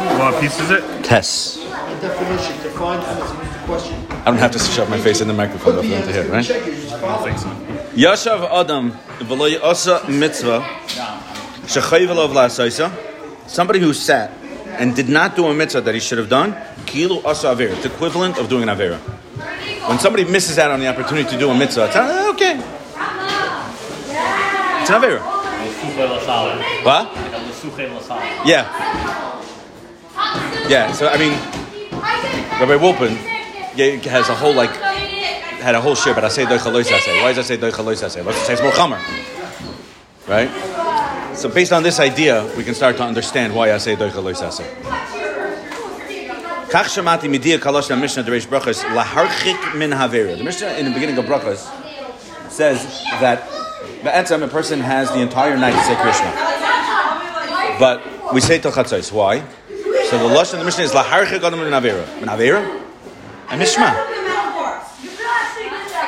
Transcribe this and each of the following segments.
What piece is it? Tess. The definition, define and it's the question. I don't have to shove my face in the microphone though for them to hear, right? It, just follow. I think so. Yashav Adam v'lo asa mitzvah shechayvelov la'asaisa. Somebody who sat and did not do a mitzvah that he should have done, kilu asa avera. It's equivalent of doing an avera. When somebody misses out on the opportunity to do a mitzvah, it's uh, okay. It's an avera. What? Yeah, yeah. So I mean, Rabbi Wolpen yeah, has a whole like had a whole shit, but I say doichalois say. Why does I say doichalois say? Let's say it's more chamer, right? So based on this idea, we can start to understand why I say doichalois say. Kach shamati midia kalosh na Mishnah Deresh Brachas laharchik min havera. The Mishnah in the beginning of Brachas says that Be'etzem, a person has the entire night to say Krishma. But we say Tochatzos. Why? So the Lashon of the Mishnah is laharchik adam min havera. Min havera? And Mishma.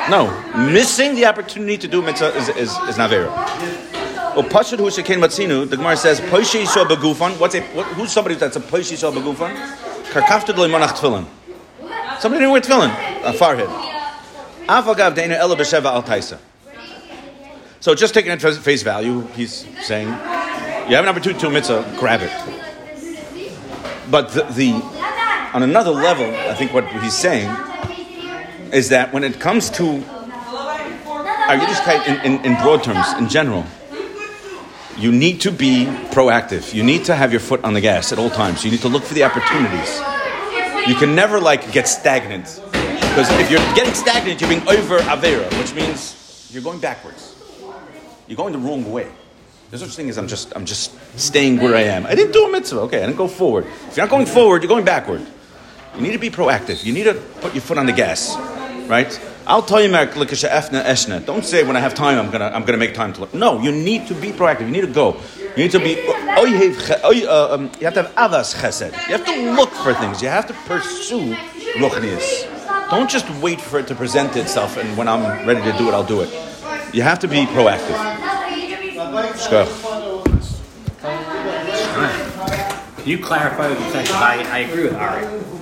No, missing the opportunity to do mitzvah is, is, is navera. Well, pashut hu shekein matzinu. The Gemara says poishi yisrael begufan. What's a what, who's somebody that's a poishi yisrael begufan? Karkafted lemonach tefillin. Somebody didn't wear tefillin. A farhid. Avagav deinu ela b'sheva al taisa. So just taking it at face value, he's saying you have an opportunity to do mitzvah, grab it. But the, the on another level, I think what he's saying is that when it comes to uh, Yiddishkeit in, in, in broad terms, in general, you need to be proactive. You need to have your foot on the gas at all times. You need to look for the opportunities. You can never like get stagnant because if you're getting stagnant, you're being over avera, which means you're going backwards. You're going the wrong way. There's no such thing as I'm just I'm just staying where I am. I didn't do a mitzvah. Okay, I didn't go forward. If you're not going forward, you're going backward. You need to be proactive. You need to put your foot on the gas, right? I'll tell you, eshna. Don't say when I have time, I'm gonna, I'm gonna make time to look. No, you need to be proactive. You need to go. You need to be. uh, um, You have to have avas chesed. You have to look for things. You have to pursue ruchnias. Don't just wait for it to present itself, and when I'm ready to do it, I'll do it. You have to be proactive. Shkoch. Can you clarify what you said? I, I agree with Ari.